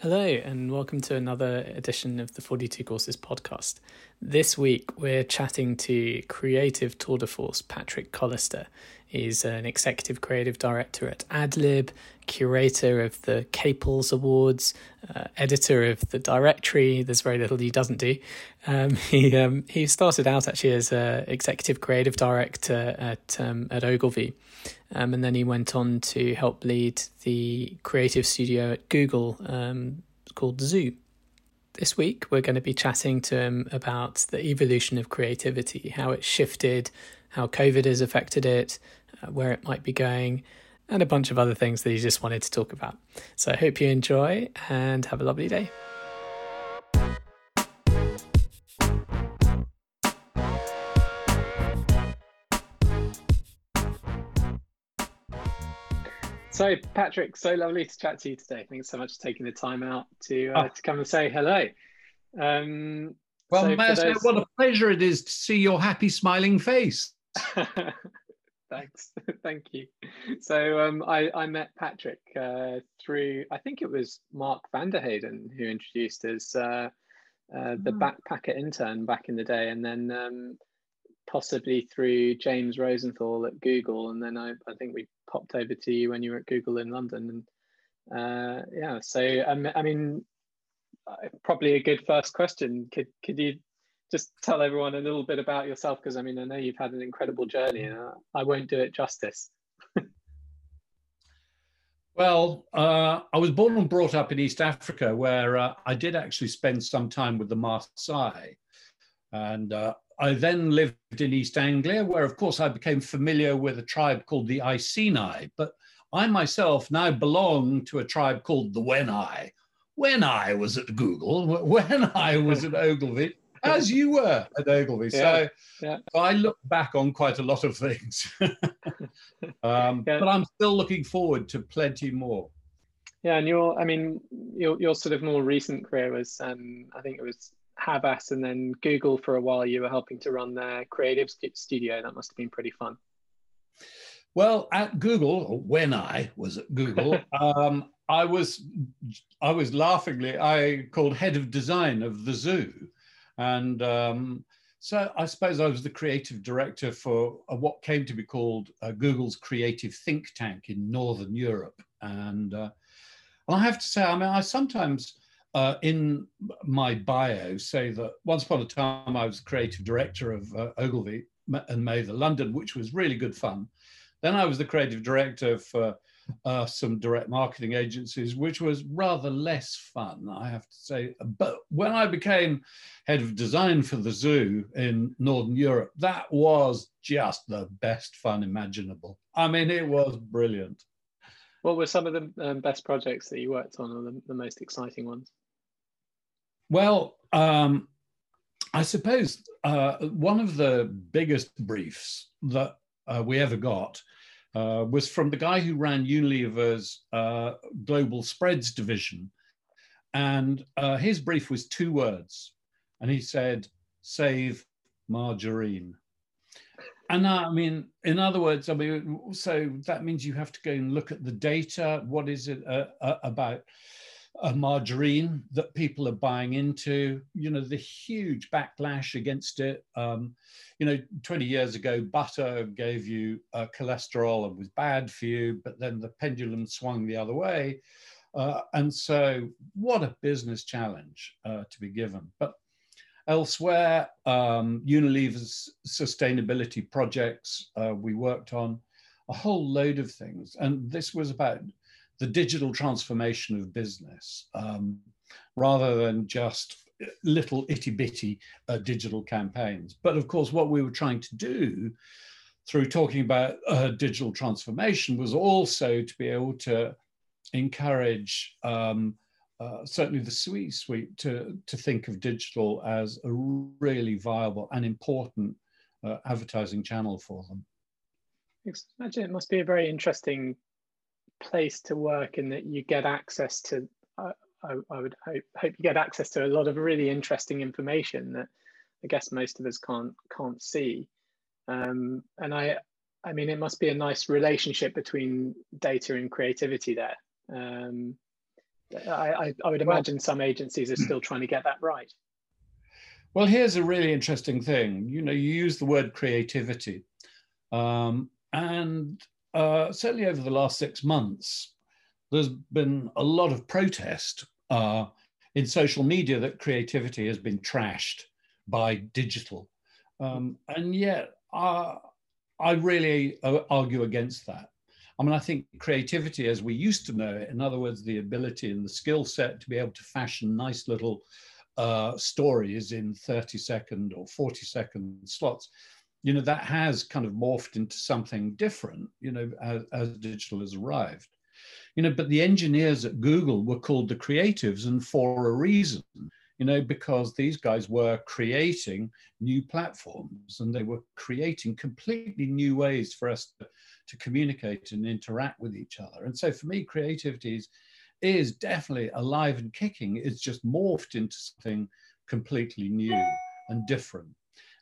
Hello, and welcome to another edition of the 42 Courses podcast. This week, we're chatting to creative tour de force Patrick Collister. He's an executive creative director at AdLib, curator of the Caples Awards, uh, editor of the directory. There's very little he doesn't do. Um, he um, he started out actually as an executive creative director at um, at Ogilvy, um, and then he went on to help lead the creative studio at Google um, called Zoo. This week, we're going to be chatting to him about the evolution of creativity, how it shifted, how COVID has affected it, where it might be going, and a bunch of other things that he just wanted to talk about. So I hope you enjoy and have a lovely day. So, Patrick, so lovely to chat to you today. Thanks so much for taking the time out to uh, oh. to come and say hello. Um, well, so those... what a pleasure it is to see your happy, smiling face. Thanks, thank you. So, um, I, I met Patrick uh, through, I think it was Mark Vanderheyden who introduced us uh, uh the oh. backpacker intern back in the day, and then um, possibly through James Rosenthal at Google, and then I, I think we popped over to you when you were at Google in London. And uh, yeah, so um, I mean, uh, probably a good first question. Could could you just tell everyone a little bit about yourself? Because I mean, I know you've had an incredible journey, and I won't do it justice. Well, uh, I was born and brought up in East Africa, where uh, I did actually spend some time with the Maasai. And uh, I then lived in East Anglia, where, of course, I became familiar with a tribe called the Iceni. But I myself now belong to a tribe called the Wenai. When I was at Google, when I was at Ogilvy, as you were at Ogilvy. Yeah, so, yeah. so, I look back on quite a lot of things. um, yeah. But I'm still looking forward to plenty more. Yeah, and your, I mean, your, your sort of more recent career was, um, I think it was Havas and then Google for a while. You were helping to run their creative studio. That must have been pretty fun. Well, at Google, when I was at Google, um, I was I was laughingly I called head of design of the zoo, and um, so I suppose I was the creative director for what came to be called uh, Google's creative think tank in Northern Europe, and uh, I have to say, I mean, I sometimes uh, in my bio say that once upon a time I was creative director of uh, Ogilvy and Mather London, which was really good fun. Then I was the creative director for uh, some direct marketing agencies, which was rather less fun, I have to say. But when I became head of design for the zoo in Northern Europe, that was just the best fun imaginable. I mean, it was brilliant. What were some of the um, best projects that you worked on, or the, the most exciting ones? Well, um, I suppose uh, one of the biggest briefs that uh, we ever got uh, was from the guy who ran Unilever's uh, global spreads division. And uh, his brief was two words. And he said, save margarine. And I mean, in other words, I mean, so that means you have to go and look at the data. What is it uh, about? A margarine that people are buying into, you know, the huge backlash against it. Um, you know, 20 years ago, butter gave you uh, cholesterol and was bad for you, but then the pendulum swung the other way. Uh, and so, what a business challenge uh, to be given. But elsewhere, um, Unilever's sustainability projects, uh, we worked on a whole load of things. And this was about the digital transformation of business um, rather than just little itty bitty uh, digital campaigns. But of course, what we were trying to do through talking about uh, digital transformation was also to be able to encourage um, uh, certainly the C suite to, to think of digital as a really viable and important uh, advertising channel for them. Imagine it must be a very interesting place to work in that you get access to uh, I, I, would hope hope you get access to a lot of really interesting information that I guess most of us can't can't see um, and I I mean it must be a nice relationship between data and creativity there um, I, I, I would imagine well, some agencies are still trying to get that right. Well, here's a really interesting thing. You know, you use the word creativity, um, and uh, certainly over the last six months, there's been a lot of protest uh, in social media that creativity has been trashed by digital. Um, and yet, uh, I really uh, argue against that. I mean, I think creativity as we used to know it, in other words, the ability and the skill set to be able to fashion nice little uh, stories in 30 second or 40 second slots, you know, that has kind of morphed into something different, you know, as, as digital has arrived. You know, but the engineers at Google were called the creatives and for a reason you know, because these guys were creating new platforms and they were creating completely new ways for us to, to communicate and interact with each other. And so for me, creativity is, is definitely alive and kicking. It's just morphed into something completely new and different.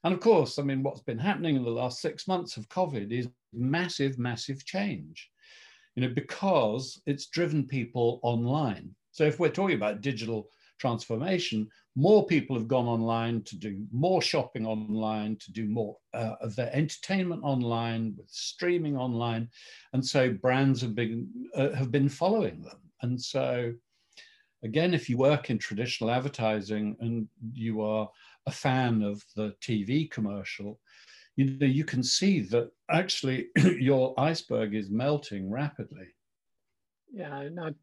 And of course, I mean, what's been happening in the last six months of COVID is massive, massive change, you know, because it's driven people online. So if we're talking about digital transformation, more people have gone online to do more shopping online, to do more uh, of their entertainment online, with streaming online, and so brands have been uh, have been following them. And so, again, if you work in traditional advertising and you are a fan of the TV commercial, you know you can see that actually your iceberg is melting rapidly. Yeah, no, it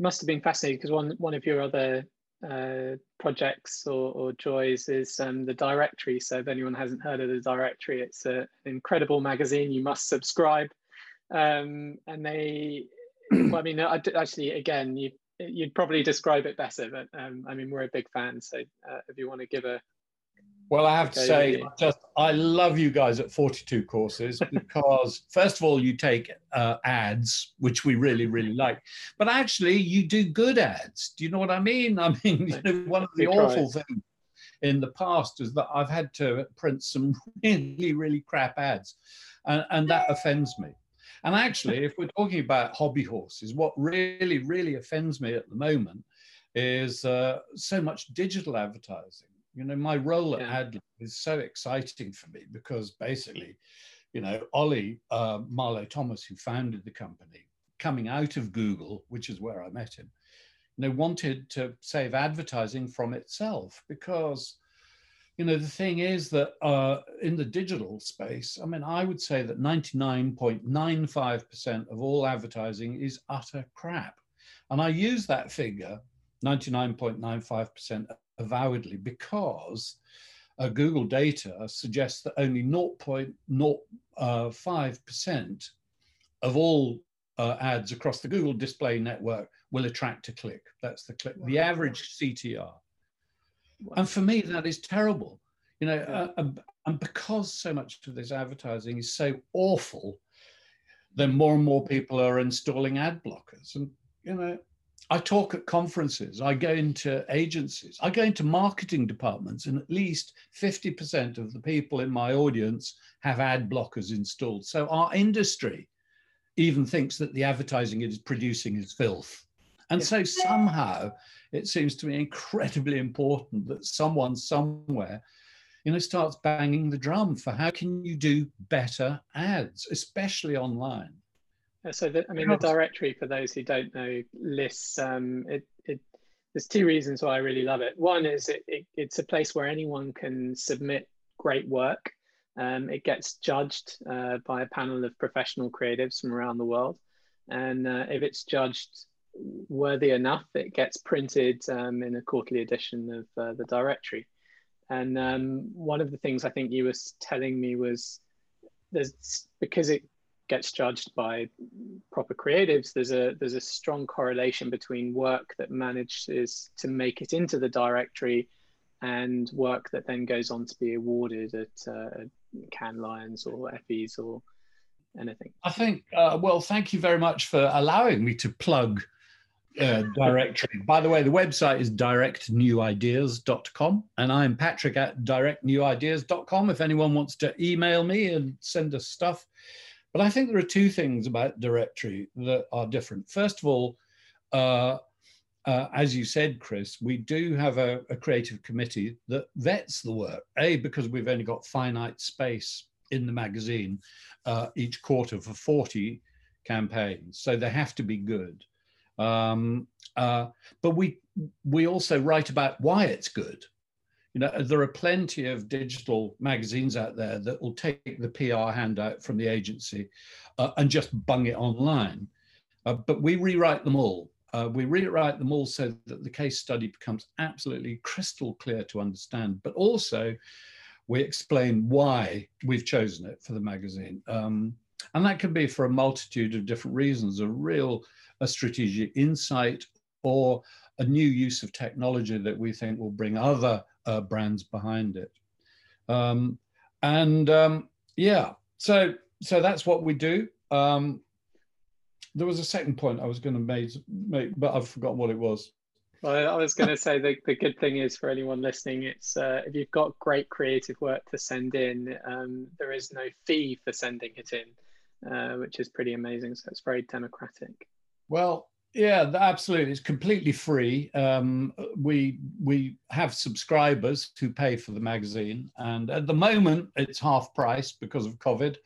must have been fascinating because one one of your other uh, projects or, or, joys is um, the directory. So if anyone hasn't heard of the directory, it's a, an incredible magazine. You must subscribe. Um, and they, well, I mean, I, actually, again, you, you'd probably describe it better, but um, I mean, we're a big fan. So uh, if you want to give a, well, I have to say, just I love you guys at 42 courses because, first of all, you take uh, ads, which we really, really like, but actually, you do good ads. Do you know what I mean? I mean, you know, one of the awful things in the past is that I've had to print some really, really crap ads, and, and that offends me. And actually, if we're talking about hobby horses, what really, really offends me at the moment is uh, so much digital advertising you know, my role at yeah. AdLib is so exciting for me because basically, you know, Ollie uh, Marlow Thomas, who founded the company, coming out of Google, which is where I met him, you know, wanted to save advertising from itself because, you know, the thing is that uh, in the digital space, I mean, I would say that 99.95% of all advertising is utter crap. And I use that figure, 99.95% avowedly because uh, Google data suggests that only 0.05% of all uh, ads across the Google display network will attract a click. That's the click, wow. the average CTR. Wow. And for me, that is terrible. You know, yeah. uh, and because so much of this advertising is so awful, then more and more people are installing ad blockers. And, you know, I talk at conferences, I go into agencies, I go into marketing departments, and at least 50% of the people in my audience have ad blockers installed. So our industry even thinks that the advertising it is producing is filth. And so somehow it seems to me incredibly important that someone somewhere you know starts banging the drum for how can you do better ads especially online so, the, I mean, the directory, for those who don't know, lists, um, it, it, there's two reasons why I really love it. One is it, it it's a place where anyone can submit great work. Um, it gets judged uh, by a panel of professional creatives from around the world. And uh, if it's judged worthy enough, it gets printed um, in a quarterly edition of uh, the directory. And um, one of the things I think you were telling me was there's because it gets judged by proper creatives, there's a there's a strong correlation between work that manages to make it into the directory and work that then goes on to be awarded at uh, Cannes Lions or Effies or anything. I think, uh, well, thank you very much for allowing me to plug uh, directory. By the way, the website is directnewideas.com, and I'm Patrick at directnewideas.com. If anyone wants to email me and send us stuff, but I think there are two things about directory that are different. First of all, uh, uh, as you said, Chris, we do have a, a, creative committee that vets the work. A, because we've only got finite space in the magazine uh, each quarter for 40 campaigns, so they have to be good. Um, uh, but we we also write about why it's good. You know, there are plenty of digital magazines out there that will take the PR handout from the agency uh, and just bung it online. Uh, but we rewrite them all. Uh, we rewrite them all so that the case study becomes absolutely crystal clear to understand, but also we explain why we've chosen it for the magazine. Um, and that can be for a multitude of different reasons, a real a strategic insight or a new use of technology that we think will bring other uh, brands behind it. Um, and um, yeah, so so that's what we do. Um, there was a second point I was going to make, make, but I've forgotten what it was. Well, I was going to say the, the good thing is for anyone listening, it's uh, if you've got great creative work to send in, um, there is no fee for sending it in, uh, which is pretty amazing. So it's very democratic. Well, yeah, absolutely. It's completely free. Um, we we have subscribers who pay for the magazine, and at the moment it's half price because of COVID.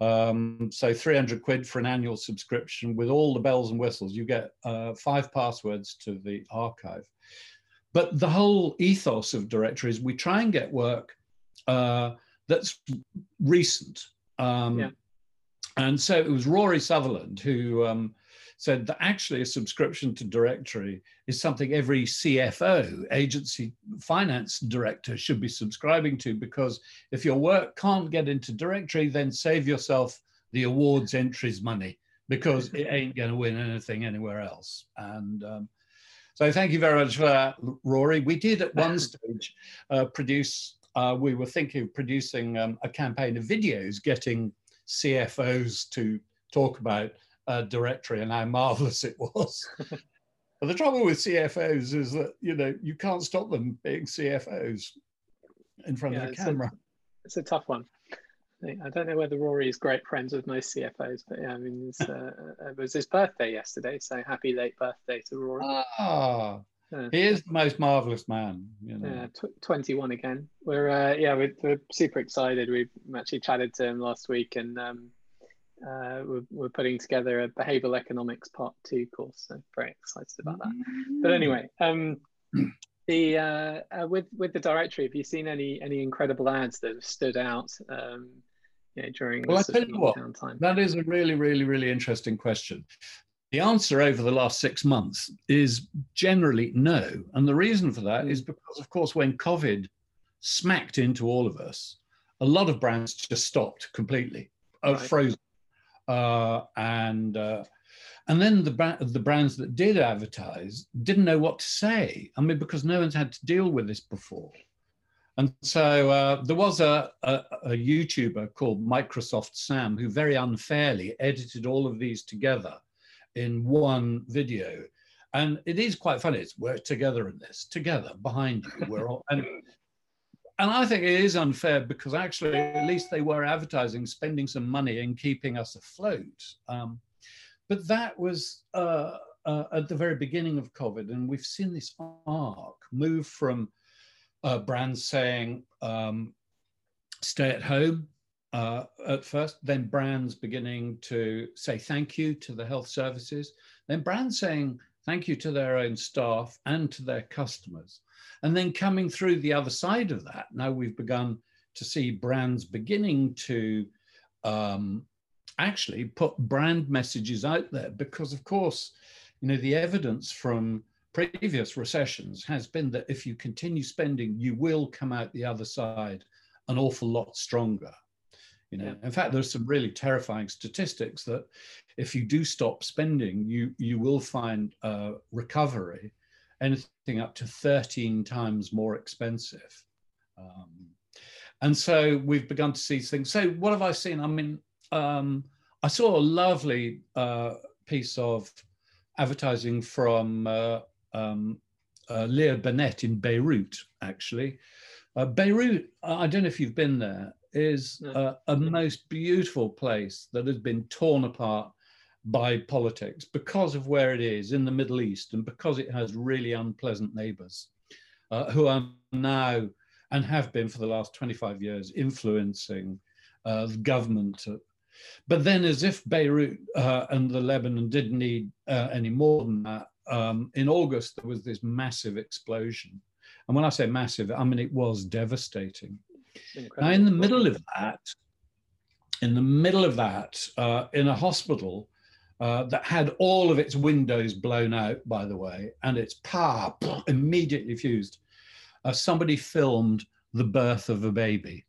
Um, so 300 quid for an annual subscription with all the bells and whistles. You get uh, five passwords to the archive. But the whole ethos of directory is we try and get work uh, that's recent. Um, yeah. And so it was Rory Sutherland who um, said that actually a subscription to directory is something every CFO, agency finance director, should be subscribing to because if your work can't get into directory, then save yourself the awards entries money because it ain't going to win anything anywhere else. And um, so thank you very much for that, Rory. We did at one stage uh, produce, uh, we were thinking of producing um, a campaign of videos getting CFOs to talk about uh, directory and how marvelous it was. but the trouble with CFOs is that you know you can't stop them being CFOs in front yeah, of the camera. A, it's a tough one. I don't know whether Rory is great friends with most CFOs, but yeah, I mean, uh, it was his birthday yesterday, so happy late birthday to Rory. Ah, yeah. he is the most marvelous man. You know. Yeah, tw 21 again. We're uh, yeah, we're, we're, super excited. We actually chatted to him last week, and um, uh, we're, we're putting together a behavioral economics part two course. So very excited about that. But mm. anyway, um, the uh, uh, with with the directory, have you seen any any incredible ads that have stood out? Um, you know, during well, I tell you what, time? that is a really, really, really interesting question. The answer over the last six months is generally no, and the reason for that mm. because, of course, when COVID smacked into all of us, a lot of brands just stopped completely, uh, right. frozen uh, and uh, and then the the brands that did advertise didn't know what to say. I mean, because no one's had to deal with this before. And so uh, there was a, a, a, YouTuber called Microsoft Sam who very unfairly edited all of these together in one video. And it is quite funny. It's we're together in this, together behind you. We're all, and and I think it is unfair because actually, at least they were advertising, spending some money and keeping us afloat. Um, but that was uh, uh, at the very beginning of COVID, and we've seen this arc move from uh, brands saying, um, stay at home uh, at first, then brands beginning to say thank you to the health services, then brands saying thank you to their own staff and to their customers. And then coming through the other side of that, now we've begun to see brands beginning to um, actually put brand messages out there because, of course, you know, the evidence from previous recessions has been that if you continue spending, you will come out the other side an awful lot stronger. You know, in fact, there's some really terrifying statistics that if you do stop spending, you you will find uh, recovery anything up to 13 times more expensive. Um, and so we've begun to see things. So what have I seen? I mean, um, I saw a lovely uh, piece of advertising from uh, um, uh, Leo Burnett in Beirut, actually. Uh, Beirut, I don't know if you've been there, is a most beautiful place that has been torn apart by politics because of where it is in the Middle East and because it has really unpleasant neighbors uh, who are now and have been for the last 25 years influencing uh, the government. But then, as if Beirut uh, and the Lebanon didn't need uh, any more than that, um, in August there was this massive explosion. And when I say massive, I mean it was devastating. Now, in the middle of that, in the middle of that, uh, in a hospital uh, that had all of its windows blown out, by the way, and its power immediately fused, uh, somebody filmed the birth of a baby.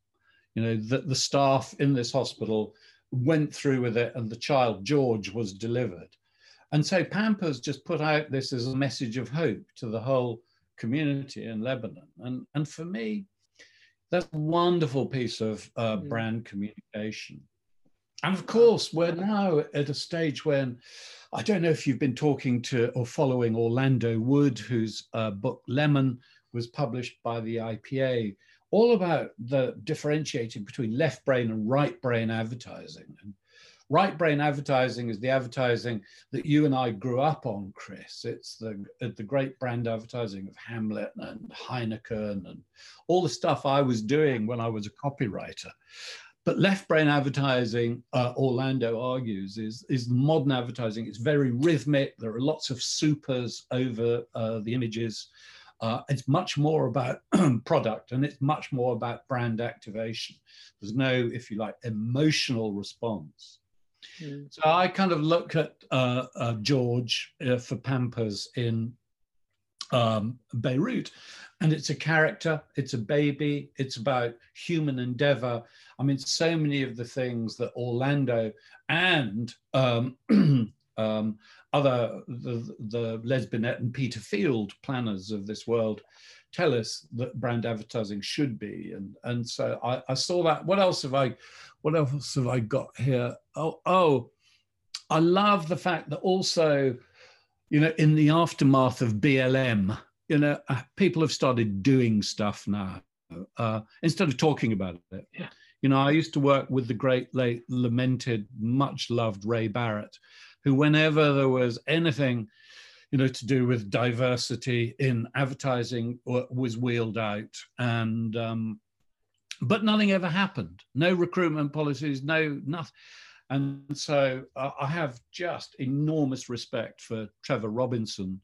You know, that the staff in this hospital went through with it, and the child, George, was delivered. And so Pampers just put out this as a message of hope to the whole community in Lebanon. And, and for me, that's a wonderful piece of uh, mm. brand communication. And of course, we're now at a stage when I don't know if you've been talking to or following Orlando Wood, whose uh, book Lemon was published by the IPA, all about the differentiating between left brain and right brain advertising. And right brain advertising is the advertising that you and I grew up on, Chris. It's the the great brand advertising of Hamlet and Heineken and all the stuff I was doing when I was a copywriter. But left brain advertising, uh, Orlando argues, is, is modern advertising. It's very rhythmic. There are lots of supers over uh, the images. Uh, it's much more about product and it's much more about brand activation. There's no, if you like, emotional response. Mm. So I kind of look at uh, uh, George uh, for Pampers in um, Beirut, and it's a character, it's a baby, it's about human endeavor. I mean, so many of the things that Orlando and um, um, other the, the Les Binet and Peter Field planners of this world tell us that brand advertising should be. And, and so I, I saw that. What else have I, what else have I got here? Oh, oh, I love the fact that also, you know, in the aftermath of BLM, you know, uh, people have started doing stuff now uh, instead of talking about it. Yeah. You know, I used to work with the great late lamented, much loved Ray Barrett, who, whenever there was anything you know, to do with diversity in advertising was wheeled out, and um, but nothing ever happened. No recruitment policies, no nothing. And so uh, I have just enormous respect for Trevor Robinson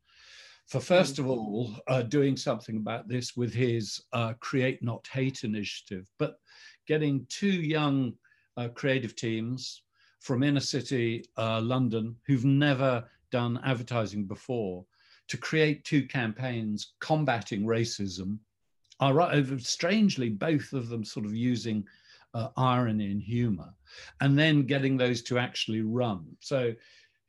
for first of all uh, doing something about this with his uh, Create Not Hate initiative, but getting two young uh, creative teams from inner city uh, London who've never done advertising before to create two campaigns combating racism uh, strangely both of them sort of using uh, irony and humor and then getting those to actually run. So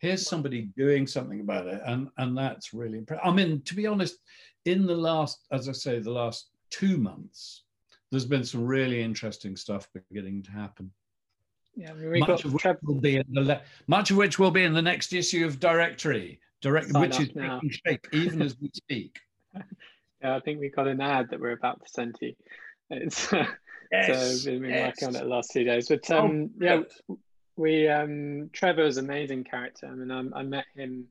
here's somebody doing something about it and and that's really impressive i mean to be honest in the last as i say the last two months there's been some really interesting stuff beginning to happen yeah, much of which will be in the much of which will be in the next issue of Directory, direct, which is now. taking shape even as we speak. Yeah, I think we got an ad that we're about to send to you. It's yes, so we've been yes. working on it the last two days. But oh, um, oh, yeah, we um, Trevor is an amazing character. I mean, I, I met him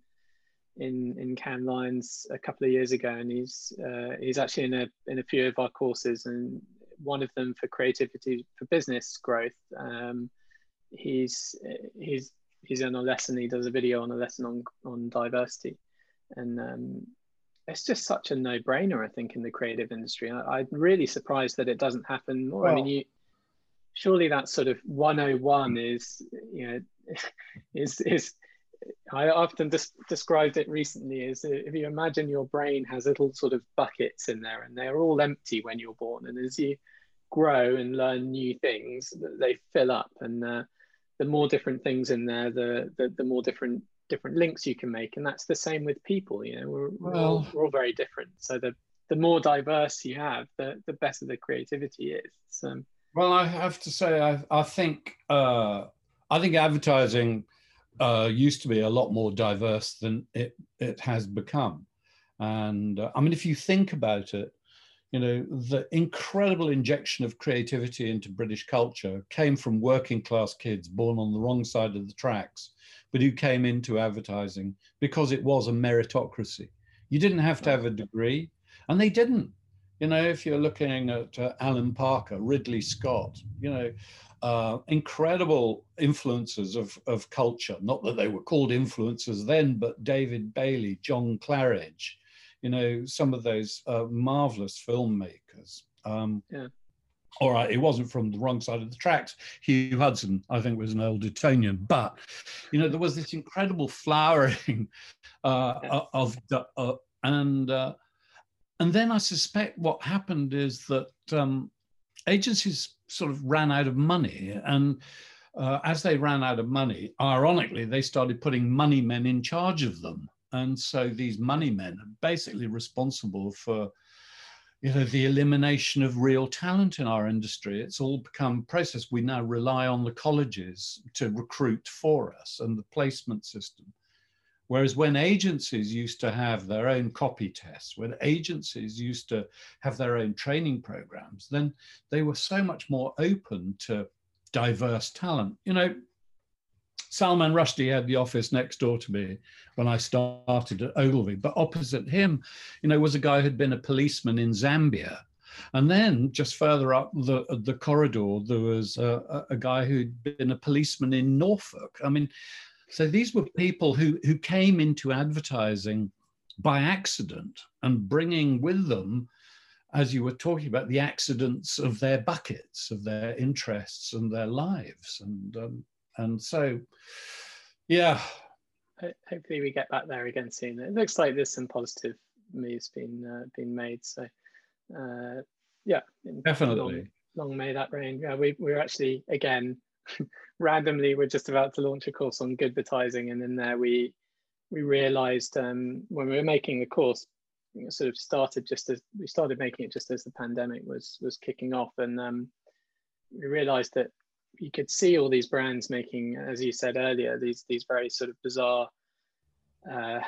in in Cannes Lions a couple of years ago, and he's uh, he's actually in a in a few of our courses, and one of them for creativity for business growth. Um, he's he's he's on a lesson. He does a video on a lesson on on diversity, and um, it's just such a no brainer. I think in the creative industry, I, am really surprised that it doesn't happen more. Well, I mean, you surely that sort of 101 is you know is is I often des- described it recently as if you imagine your brain has little sort of buckets in there and they're all empty when you're born and as you grow and learn new things they fill up and uh, the more different things in there, the, the, the more different different links you can make, and that's the same with people. You know, we're, well, we're, all, we're all very different. So the the more diverse you have, the the better the creativity is. So, well, I have to say, I I think uh, I think advertising uh, used to be a lot more diverse than it it has become, and uh, I mean, if you think about it, you know, the incredible injection of creativity into British culture came from working class kids born on the wrong side of the tracks, but who came into advertising because it was a meritocracy. You didn't have to have a degree, and they didn't. You know, if you're looking at uh, Alan Parker, Ridley Scott, you know, uh, incredible influences of, of culture. Not that they were called influencers then, but David Bailey, John Claridge, you know, some of those uh, marvelous filmmakers. Um, yeah. All right, it wasn't from the wrong side of the tracks. Hugh Hudson, I think, was an old Etonian, but you know there was this incredible flowering uh, yeah. of, uh, and uh, and then I suspect what happened is that um, agencies sort of ran out of money, and uh, as they ran out of money, ironically, they started putting money men in charge of them. And so these money men are basically responsible for you know the elimination of real talent in our industry. It's all become process we now rely on the colleges to recruit for us and the placement system. Whereas when agencies used to have their own copy tests when agencies used to have their own training programs then they were so much more open to diverse talent. You know Salman Rushdie had the office next door to me when I started at Ogilvy, but opposite him, you know, was a guy who'd been a policeman in Zambia. And then just further up the the corridor, there was a, a guy who'd been a policeman in Norfolk. I mean, so these were people who who came into advertising by accident and bringing with them as you were talking about the accidents of their buckets of their interests and their lives and um, and so, yeah. Hopefully, we get back there again soon. It looks like there's some positive moves being uh, being made. So, uh, yeah, definitely. Long, long, may that rain. Yeah, we we're actually again randomly we're just about to launch a course on good advertising, and in there we we realized um, when we were making the course sort of started just as we started making it just as the pandemic was was kicking off and um, we realized that you could see all these brands making, as you said earlier, these these very sort of bizarre, uh,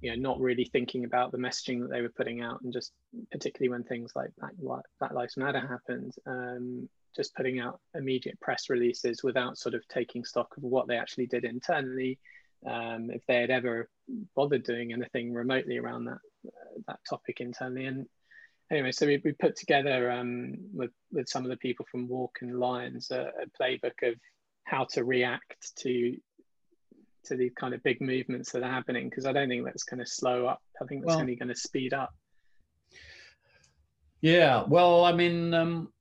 you know, not really thinking about the messaging that they were putting out, and just particularly when things like Black, Black Lives Matter happened, um, just putting out immediate press releases without sort of taking stock of what they actually did internally, um, if they had ever bothered doing anything remotely around that uh, that topic internally, and anyway, so we, we put together um, with, with some of the people from Walk and Lions a, a, playbook of how to react to to these kind of big movements that are happening because I don't think that's going to slow up. I think that's well, only going to speed up. Yeah, well, I mean, um,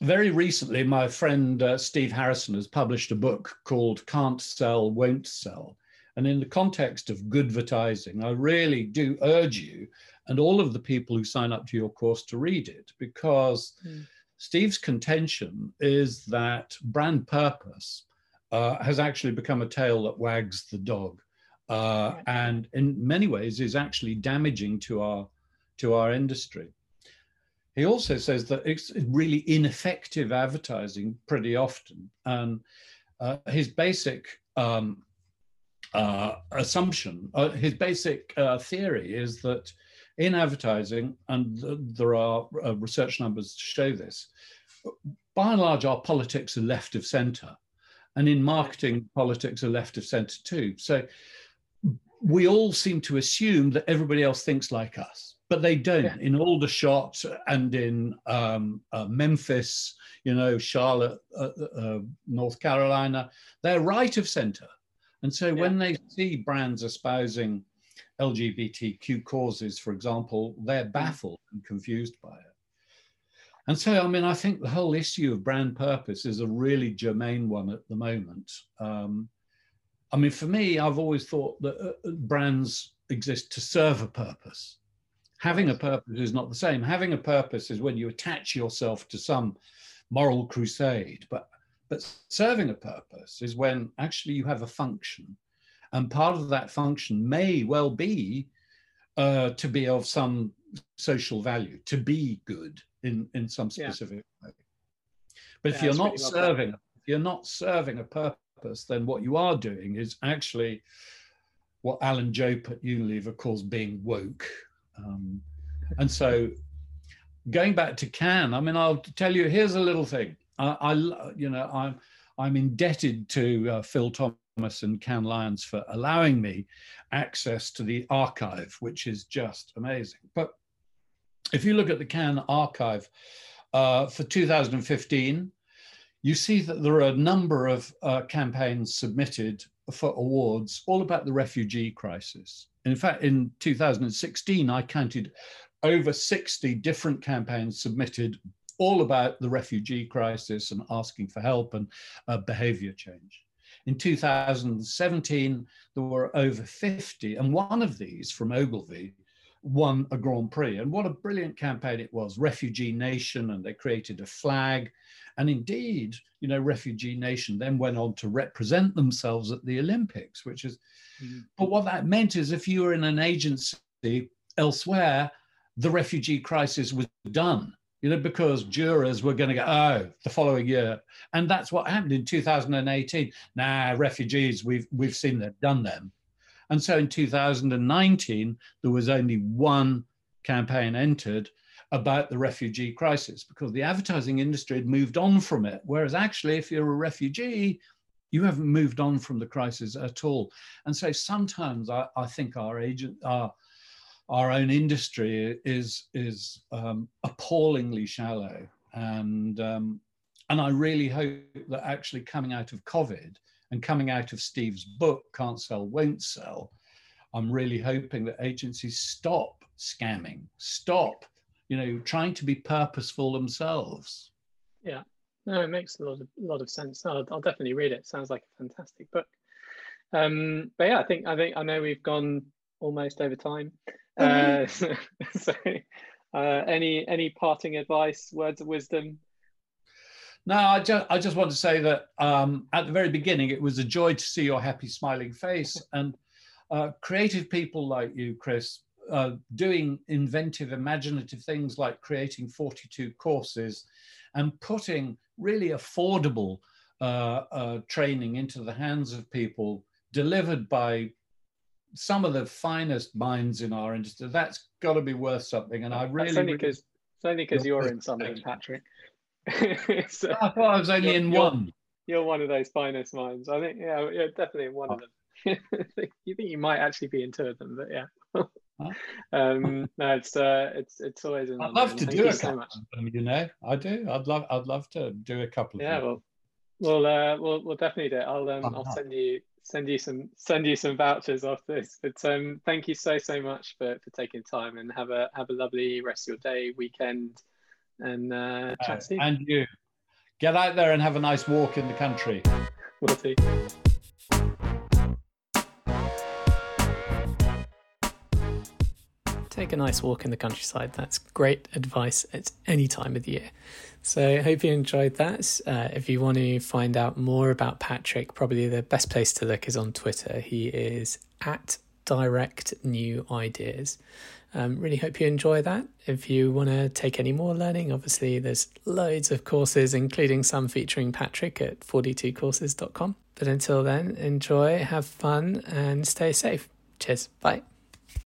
very recently, my friend uh, Steve Harrison has published a book called "Can't Sell, Won't Sell." And in the context of good advertising, I really do urge you and all of the people who sign up to your course to read it because mm. Steve's contention is that brand purpose uh, has actually become a tail that wags the dog. Uh, and in many ways is actually damaging to our to our industry. He also says that it's really ineffective advertising pretty often, and uh, his basic um, uh, assumption, uh, his basic uh, theory is that in advertising, and there are uh, research numbers to show this, by and large, our politics are left of center. And in marketing, politics are left of center too. So we all seem to assume that everybody else thinks like us, but they don't. Yeah. In Aldershot and in um, uh, Memphis, you know, Charlotte, uh, uh, North Carolina, they're right of center. And so yeah. when they see brands espousing LGBTQ causes, for example, they're mm. baffled and confused by it. And so, I mean, I think the whole issue of brand purpose is a really germane one at the moment. Um, I mean, for me, I've always thought that uh, uh, brands exist to serve a purpose. Having a purpose is not the same. Having a purpose is when you attach yourself to some moral crusade, but but serving a purpose is when actually you have a function and part of that function may well be uh, to be of some social value, to be good in, in some specific yeah. way. But yeah, if you're not serving, if you're not serving a purpose, then what you are doing is actually what Alan Jope at Unilever calls being woke. Um, and so going back to Can, I mean, I'll tell you. Here's a little thing. I, I you know, I'm I'm indebted to uh, Phil Thomas and Cannes Lions for allowing me access to the archive, which is just amazing. But if you look at the Cannes archive uh, for 2015, you see that there are a number of uh, campaigns submitted for awards all about the refugee crisis. In fact, in 2016, I counted over 60 different campaigns submitted all about the refugee crisis and asking for help and uh, behavior change. In 2017, there were over 50, and one of these from Ogilvy won a Grand Prix. And what a brilliant campaign it was Refugee Nation, and they created a flag. And indeed, you know, Refugee Nation then went on to represent themselves at the Olympics, which is, mm-hmm. but what that meant is if you were in an agency elsewhere, the refugee crisis was done you know, because jurors were going to go, oh, the following year. And that's what happened in 2018. Nah, refugees, we've, we've seen them, done them. And so in 2019, there was only one campaign entered about the refugee crisis because the advertising industry had moved on from it. Whereas actually, if you're a refugee, you haven't moved on from the crisis at all. And so sometimes I, I think our agent, our, our own industry is is um, appallingly shallow, and um, and I really hope that actually coming out of COVID and coming out of Steve's book, Can't Sell, Won't Sell, I'm really hoping that agencies stop scamming, stop, you know, trying to be purposeful themselves. Yeah, no, it makes a lot of, lot of sense. I'll, I'll definitely read it. Sounds like a fantastic book. Um, but yeah, I think I think I know we've gone almost over time. Uh, so, uh, any any parting advice, words of wisdom? No, I just I just want to say that um, at the very beginning, it was a joy to see your happy, smiling face, and uh, creative people like you, Chris, uh, doing inventive, imaginative things like creating 42 courses and putting really affordable uh, uh, training into the hands of people delivered by some of the finest minds in our industry. That's got to be worth something. And I really. It's only because really, you're in something, Patrick. so, I thought I was only in you're, one. You're one of those finest minds. I think, yeah, you're definitely one of them. you think you might actually be in two of them, but yeah. Huh? um, no, it's uh, it's it's always. I'd love to do a couple so them, You know, I do. I'd love I'd love to do a couple. Yeah, well, we'll uh, we'll we'll definitely do it. I'll um, I'll send you send you some send you some vouchers off this. But um, thank you so so much for for taking time and have a have a lovely rest of your day, weekend, and uh, chat soon. And you get out there and have a nice walk in the country. We'll do. Take a nice walk in the countryside. That's great advice at any time of the year. So I hope you enjoyed that. Uh, if you want to find out more about Patrick, probably the best place to look is on Twitter. He is at Direct New Ideas. Um, really hope you enjoy that. If you want to take any more learning, obviously there's loads of courses, including some featuring Patrick at 42courses.com. But until then, enjoy, have fun, and stay safe. Cheers. Bye.